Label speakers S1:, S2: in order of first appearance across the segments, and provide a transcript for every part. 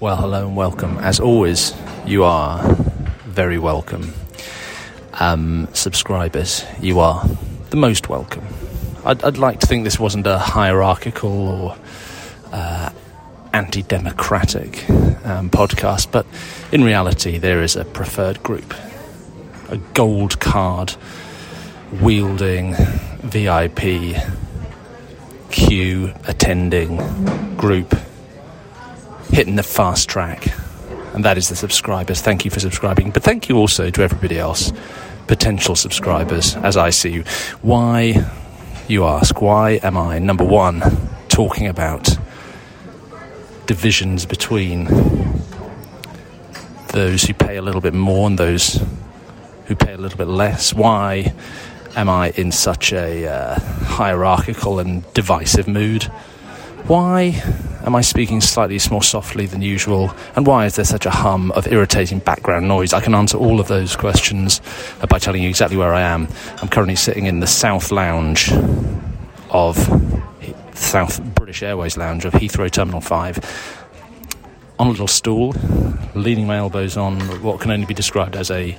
S1: Well, hello and welcome. As always, you are very welcome. Um, subscribers, you are the most welcome. I'd, I'd, like to think this wasn't a hierarchical or uh, anti democratic um, podcast, but in reality, there is a preferred group, a gold card wielding VIP queue attending group hitting the fast track. And that is the subscribers. Thank you for subscribing. But thank you also to everybody else, potential subscribers, as I see you. Why, you ask, why am I, number one, talking about divisions between those who pay a little bit more and those who pay a little bit less? Why am I in such a uh, hierarchical and divisive mood? Why am I speaking slightly more softly than usual? And why is there such a hum of irritating background noise? I can answer all of those questions by telling you exactly where I am. I'm currently sitting in the South Lounge of South British Airways Lounge of Heathrow Terminal 5 on a little stool, leaning my elbows on what can only be described as a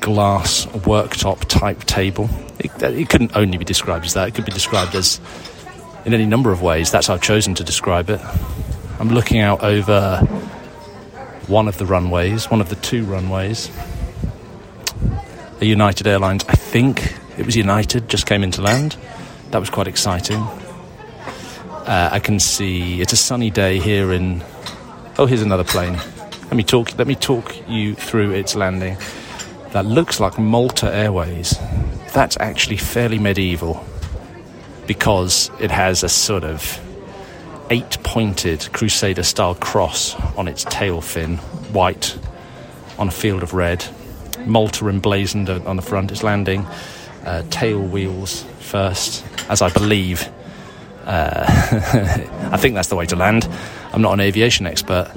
S1: glass worktop type table. It, it couldn't only be described as that, it could be described as in any number of ways. That's how I've chosen to describe it. I'm looking out over one of the runways, one of the two runways. A United Airlines, I think it was United, just came into land. That was quite exciting. Uh, I can see it's a sunny day here in. Oh, here's another plane. Let me talk. Let me talk you through its landing. That looks like Malta Airways. That's actually fairly medieval because it has a sort of eight pointed Crusader style cross on its tail fin, white on a field of red. Malta emblazoned on the front. It's landing uh, tail wheels first, as I believe. Uh, I think that's the way to land. I'm not an aviation expert,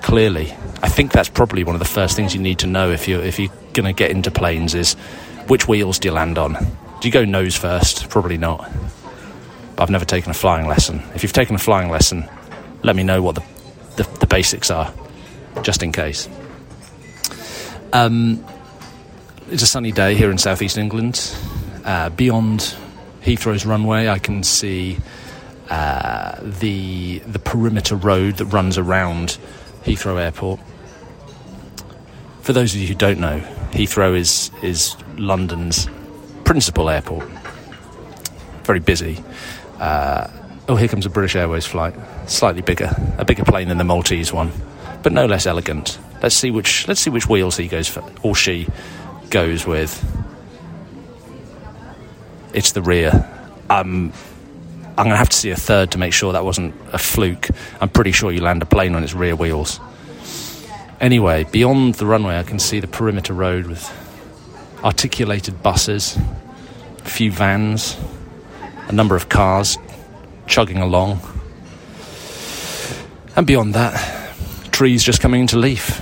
S1: clearly. I think that's probably one of the first things you need to know if you're, if you're going to get into planes is which wheels do you land on? Do you go nose first? Probably not. I've never taken a flying lesson. If you've taken a flying lesson, let me know what the, the, the basics are, just in case. Um, it's a sunny day here in southeast England. Uh, beyond Heathrow's runway, I can see uh, the the perimeter road that runs around Heathrow Airport. For those of you who don't know, Heathrow is is London's principal airport. Very busy. Uh, oh, here comes a British Airways flight. Slightly bigger, a bigger plane than the Maltese one, but no less elegant. Let's see which let's see which wheels he goes for, or she goes with. It's the rear. Um, I'm going to have to see a third to make sure that wasn't a fluke. I'm pretty sure you land a plane on its rear wheels. Anyway, beyond the runway, I can see the perimeter road with articulated buses, a few vans, a number of cars chugging along. And beyond that, trees just coming into leaf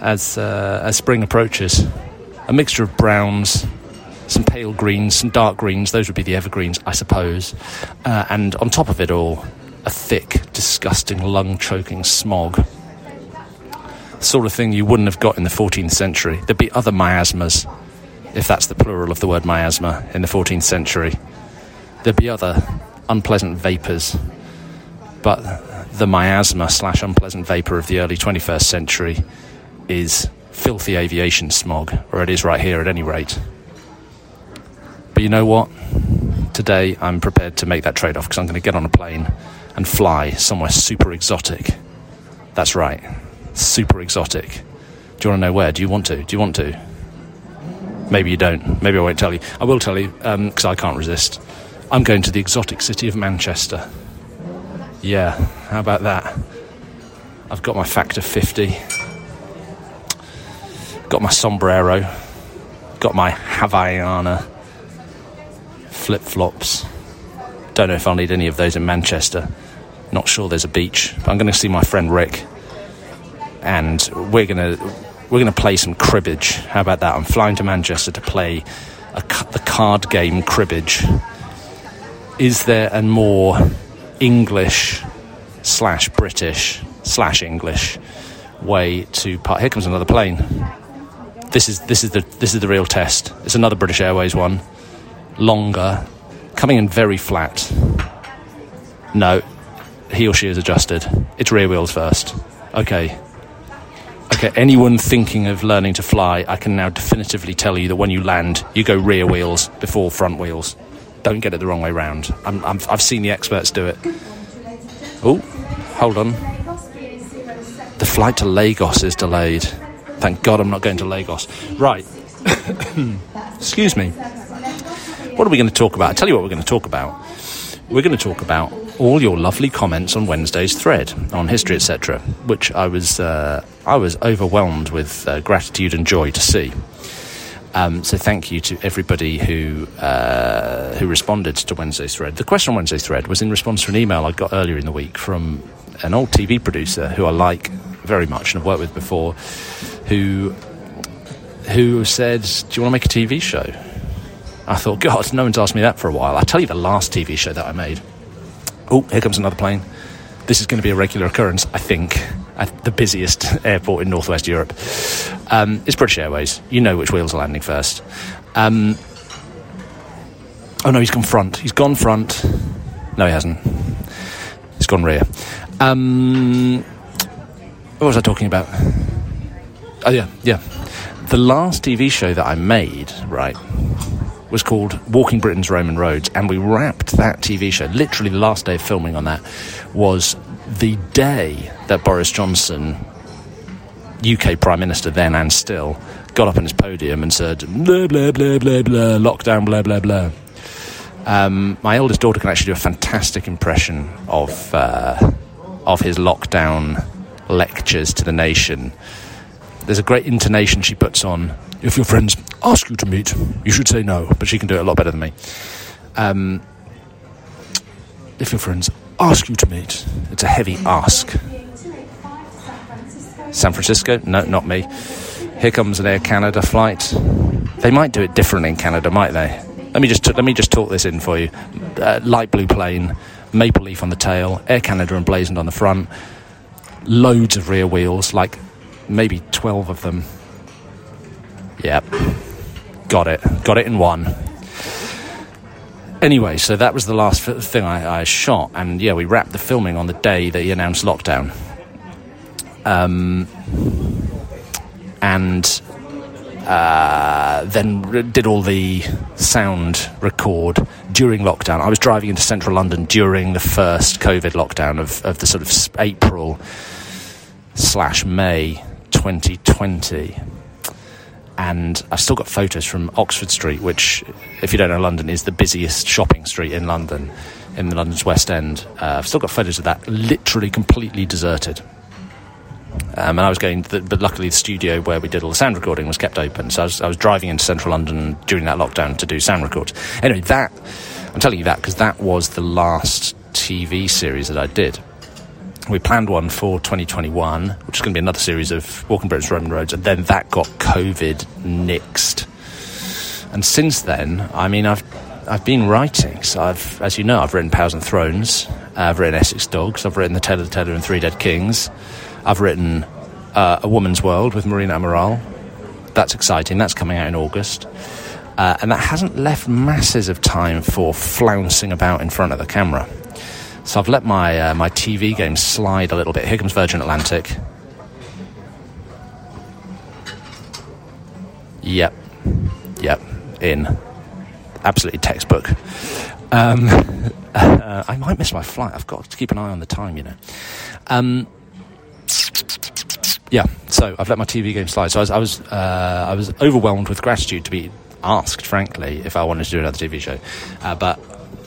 S1: as, uh, as spring approaches. A mixture of browns, some pale greens, some dark greens, those would be the evergreens, I suppose. Uh, and on top of it all, a thick, disgusting, lung choking smog. sort of thing you wouldn't have got in the 14th century. There'd be other miasmas if that's the plural of the word miasma in the 14th century. There'd be other unpleasant vapours, but the miasma slash unpleasant vapour of the early 21st century is filthy aviation smog, or it is right here at any rate. But you know what? Today I'm prepared to make that trade off because I'm going to get on a plane and fly somewhere super exotic. That's right, super exotic. Do you want to know where? Do you want to? Do you want to? Maybe you don't. Maybe I won't tell you. I will tell you because um, I can't resist. I'm going to the exotic city of Manchester. Yeah, how about that? I've got my factor 50, got my sombrero, got my Havaiana flip flops. Don't know if I'll need any of those in Manchester. Not sure there's a beach, but I'm going to see my friend Rick, and we're going to we're going to play some cribbage. How about that? I'm flying to Manchester to play a, the card game cribbage. Is there a more English slash British slash English way to part. Here comes another plane. This is this is the this is the real test. It's another British Airways one, longer, coming in very flat. No, he or she is adjusted. It's rear wheels first. Okay. Okay, anyone thinking of learning to fly, I can now definitively tell you that when you land, you go rear wheels before front wheels. Don't get it the wrong way round. I'm, I've seen the experts do it. Oh, hold on. The flight to Lagos is delayed. Thank God I'm not going to Lagos. Right. Excuse me. What are we going to talk about? I'll tell you what we're going to talk about. We're going to talk about all your lovely comments on Wednesday's thread on history, etc., which I was uh, I was overwhelmed with uh, gratitude and joy to see. Um, so thank you to everybody who uh, who responded to Wednesday's thread. The question on Wednesday's thread was in response to an email I got earlier in the week from an old TV producer who I like very much and have worked with before, who who said, "Do you want to make a TV show?" I thought, God, no one's asked me that for a while. I'll tell you the last TV show that I made. Oh, here comes another plane. This is going to be a regular occurrence, I think, the busiest airport in northwest Europe. Um, it's British Airways. You know which wheels are landing first. Um, oh no, he's gone front. He's gone front. No, he hasn't. He's gone rear. Um, what was I talking about? Oh yeah, yeah. The last TV show that I made, right, was called Walking Britain's Roman Roads, and we wrapped that TV show. Literally, the last day of filming on that was the day that Boris Johnson, UK Prime Minister then and still, got up on his podium and said, blah, blah, blah, blah, blah, lockdown, blah, blah, blah. Um, my eldest daughter can actually do a fantastic impression of, uh, of his lockdown lectures to the nation. There's a great intonation she puts on if your friends ask you to meet, you should say no, but she can do it a lot better than me. Um, if your friends ask you to meet, it's a heavy ask. San Francisco? No, not me. Here comes an Air Canada flight. They might do it differently in Canada, might they? Let me just t- let me just talk this in for you. Uh, light blue plane, maple leaf on the tail, Air Canada emblazoned on the front, loads of rear wheels, like maybe twelve of them Yep. Got it. Got it in one. Anyway, so that was the last thing I, I, shot, and yeah, we wrapped the filming on the day that he announced lockdown. Um, and uh, then did all the sound record during lockdown. I was driving into central London during the first COVID lockdown of, of the sort of April slash May 2020 and I've still got photos from Oxford Street, which, if you don't know London, is the busiest shopping street in London, in the London's West End. Uh, I've still got photos of that, literally completely deserted. Um, and I was going, the, but luckily the studio where we did all the sound recording was kept open. So I was, I was driving into central London during that lockdown to do sound records. Anyway, that, I'm telling you that because that was the last TV series that I did we planned one for 2021, which is going to be another series of Walking Britain's Roman Roads, and then that got COVID nixed. And since then, I mean, I've I've been writing. So I've, as you know, I've written Powers and Thrones. I've written Essex Dogs. I've written The Tale of the Tailor and Three Dead Kings. I've written uh, A Woman's World with Marina Amaral. That's exciting. That's coming out in August. Uh, and that hasn't left masses of time for flouncing about in front of the camera. So I've let my uh, my TV game slide a little bit. Here comes Virgin Atlantic. Yep, yep, in absolutely textbook. Um, uh, I might miss my flight. I've got to keep an eye on the time, you know. Um, yeah, so I've let my TV game slide. So I was I was, uh, I was overwhelmed with gratitude to be asked, frankly, if I wanted to do another TV show. Uh, but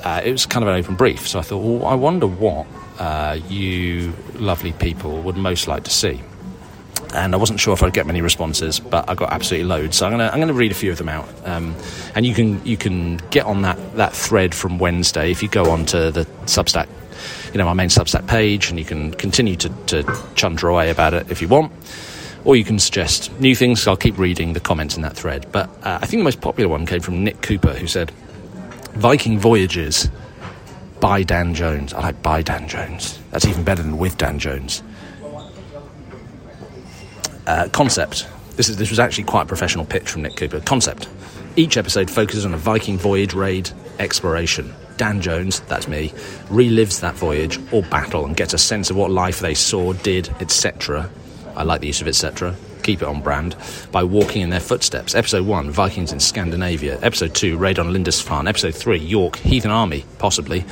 S1: uh, it was kind of an open brief. So I thought, well, I wonder what uh, you lovely people would most like to see. And I wasn't sure if I'd get many responses, but I got absolutely loads. So I'm gonna I'm gonna read a few of them out, um, and you can you can get on that that thread from Wednesday if you go on to the Substack, you know my main Substack page, and you can continue to, to chunder away about it if you want or you can suggest new things. I'll keep reading the comments in that thread. But uh, I think the most popular one came from Nick Cooper, who said, Viking Voyages by Dan Jones. I like by Dan Jones. That's even better than with Dan Jones. Uh, concept. This, is, this was actually quite a professional pitch from Nick Cooper. Concept. Each episode focuses on a Viking voyage, raid, exploration. Dan Jones, that's me, relives that voyage or battle and gets a sense of what life they saw, did, etc. I like the use of etc. Keep it on brand by walking in their footsteps. Episode 1, Vikings in Scandinavia. Episode 2, Raid on Lindisfarne. Episode 3, York, Heathen Army, possibly.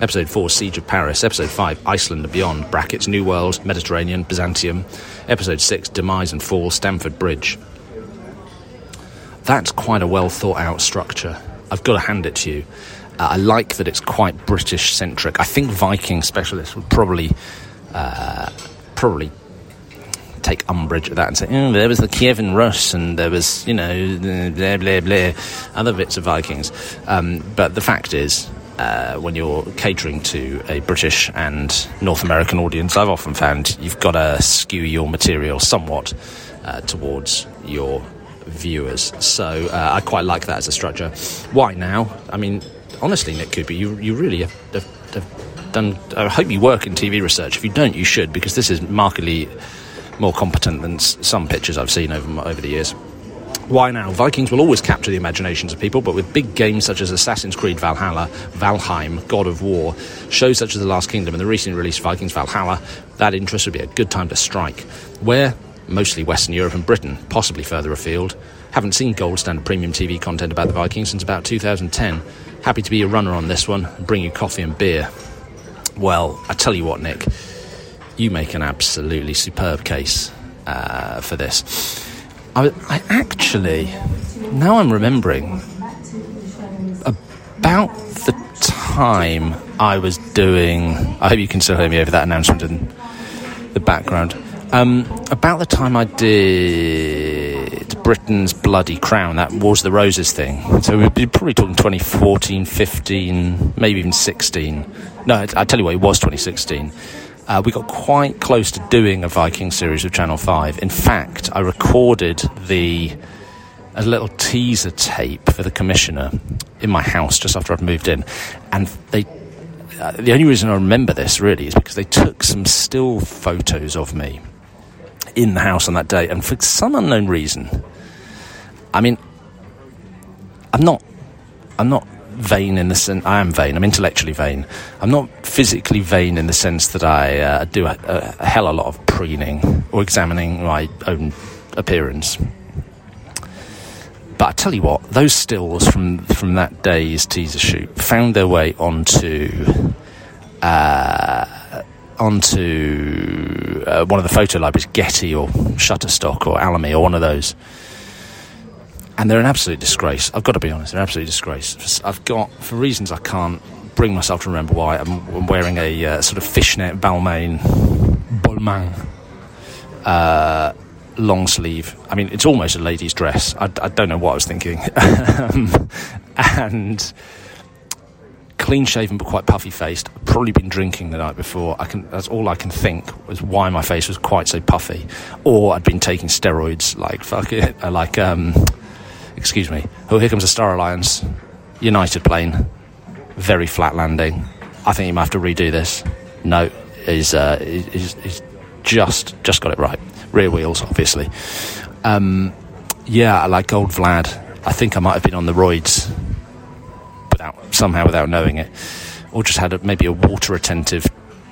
S1: Episode 4, Siege of Paris. Episode 5, Iceland and Beyond. Brackets, New World, Mediterranean, Byzantium. Episode 6, Demise and Fall, Stamford Bridge. That's quite a well thought out structure. I've got to hand it to you. Uh, I like that it's quite British centric. I think Viking specialists would probably uh, probably take umbrage at that and say, oh, there was the Kievan Rus and there was, you know, blah, blah, blah, other bits of Vikings. Um, but the fact is, uh, when you're catering to a British and North American audience, I've often found you've got to skew your material somewhat uh, towards your viewers. So uh, I quite like that as a structure. Why now? I mean, honestly, Nick Cooper, you, you really have, have, have done. I hope you work in TV research. If you don't, you should, because this is markedly more competent than some pictures I've seen over, over the years. Why now? Vikings will always capture the imaginations of people, but with big games such as Assassin's Creed Valhalla, Valheim, God of War, shows such as The Last Kingdom, and the recently released Vikings Valhalla, that interest would be a good time to strike. Where? Mostly Western Europe and Britain, possibly further afield. Haven't seen gold standard premium TV content about the Vikings since about 2010. Happy to be a runner on this one and bring you coffee and beer. Well, I tell you what, Nick, you make an absolutely superb case uh, for this. I, I actually, now I'm remembering, about the time I was doing. I hope you can still hear me over that announcement in the background. Um, about the time I did Britain's Bloody Crown, that Wars of the Roses thing. So we'd be probably talking 2014, 15, maybe even 16. No, I tell you what, it was 2016. Uh, we got quite close to doing a Viking series with Channel 5. In fact, I recorded the a little teaser tape for the commissioner in my house just after I'd moved in, and they. Uh, the only reason I remember this really is because they took some still photos of me in the house on that day, and for some unknown reason, I mean, I'm not, I'm not vain in the sense I am vain. I'm intellectually vain. I'm not physically vain in the sense that I uh, do a, a, hell of a lot of preening or examining my own appearance. But I tell you what, those stills from from that day's teaser shoot found their way onto uh, onto uh, one of the photo libraries, Getty or Shutterstock or Alamy or one of those and they're an absolute disgrace. I've got to be honest, they're an absolute disgrace. I've got, for reasons I can't bring myself to remember why, I'm, wearing a uh, sort of fishnet Balmain Balmain uh, long sleeve. I mean, it's almost a lady's dress. I, I don't know what I was thinking. and clean shaven but quite puffy faced. Probably been drinking the night before. I can. That's all I can think was why my face was quite so puffy, or I'd been taking steroids like fuck it, like um, excuse me. Oh, here comes a Star Alliance United plane. Very flat landing. I think you might have to redo this. No, he's, uh, he's, he's just just got it right. Rear wheels, obviously. Um, yeah, I like old Vlad. I think I might have been on the roids without somehow without knowing it, or just had a, maybe a water retentive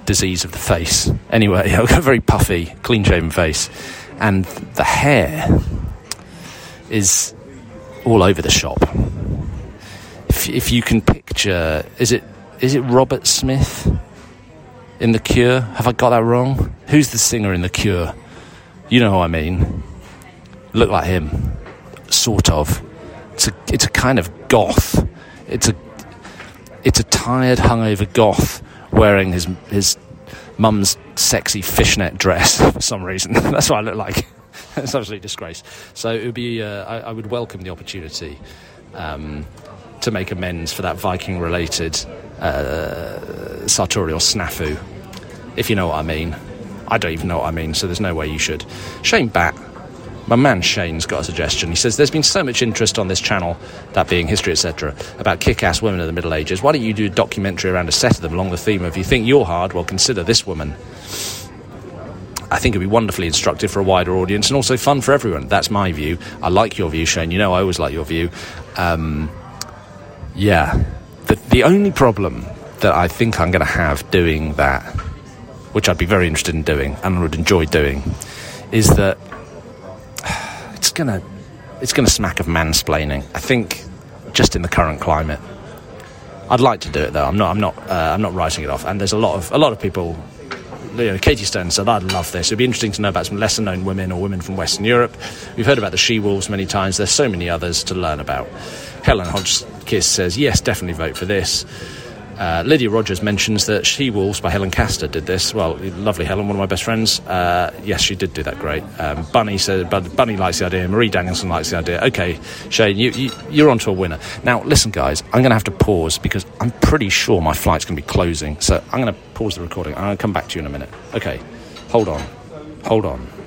S1: disease of the face. Anyway, I've got a very puffy, clean shaven face, and the hair is all over the shop. If, if you can picture, is it is it Robert Smith in The Cure? Have I got that wrong? Who's the singer in The Cure? You know who I mean. Look like him, sort of. It's a it's a kind of goth. It's a it's a tired, hungover goth wearing his his mum's sexy fishnet dress for some reason. That's what I look like. it's absolutely disgrace. So it would be, uh, I, I, would welcome the opportunity um, to make amends for that Viking related uh, sartorial snafu, if you know what I mean. I don't even know what I mean, so there's no way you should. Shane Bat, My man Shane's got a suggestion. He says there's been so much interest on this channel, that being history, etc., about kick-ass women of the Middle Ages. Why don't you do a documentary around a set of them along the theme of if "You think you're hard? Well, consider this woman." I think it'd be wonderfully instructive for a wider audience and also fun for everyone. That's my view. I like your view, Shane. You know I always like your view. Um, yeah. The, the only problem that I think I'm going to have doing that, which I'd be very interested in doing and would enjoy doing, is that it's gonna it's gonna smack of mansplaining. I think just in the current climate. I'd like to do it though. I'm not. I'm not. Uh, I'm not writing it off. And there's a lot of a lot of people. You know, Katie Stone said, "I'd love this. It'd be interesting to know about some lesser-known women or women from Western Europe. We've heard about the she-wolves many times. There's so many others to learn about." Helen Hodgkiss says, "Yes, definitely vote for this." Uh, Lydia Rogers mentions that She Wolves by Helen Castor did this. Well, lovely Helen, one of my best friends. Uh, yes, she did do that great. Um, Bunny said, Bunny likes the idea. Marie Danielson likes the idea. Okay, Shane, you, you, you're onto a winner. Now, listen, guys, I'm going to have to pause because I'm pretty sure my flight's going to be closing. So I'm going to pause the recording. To come back to you in a minute. Okay, hold on. Hold on.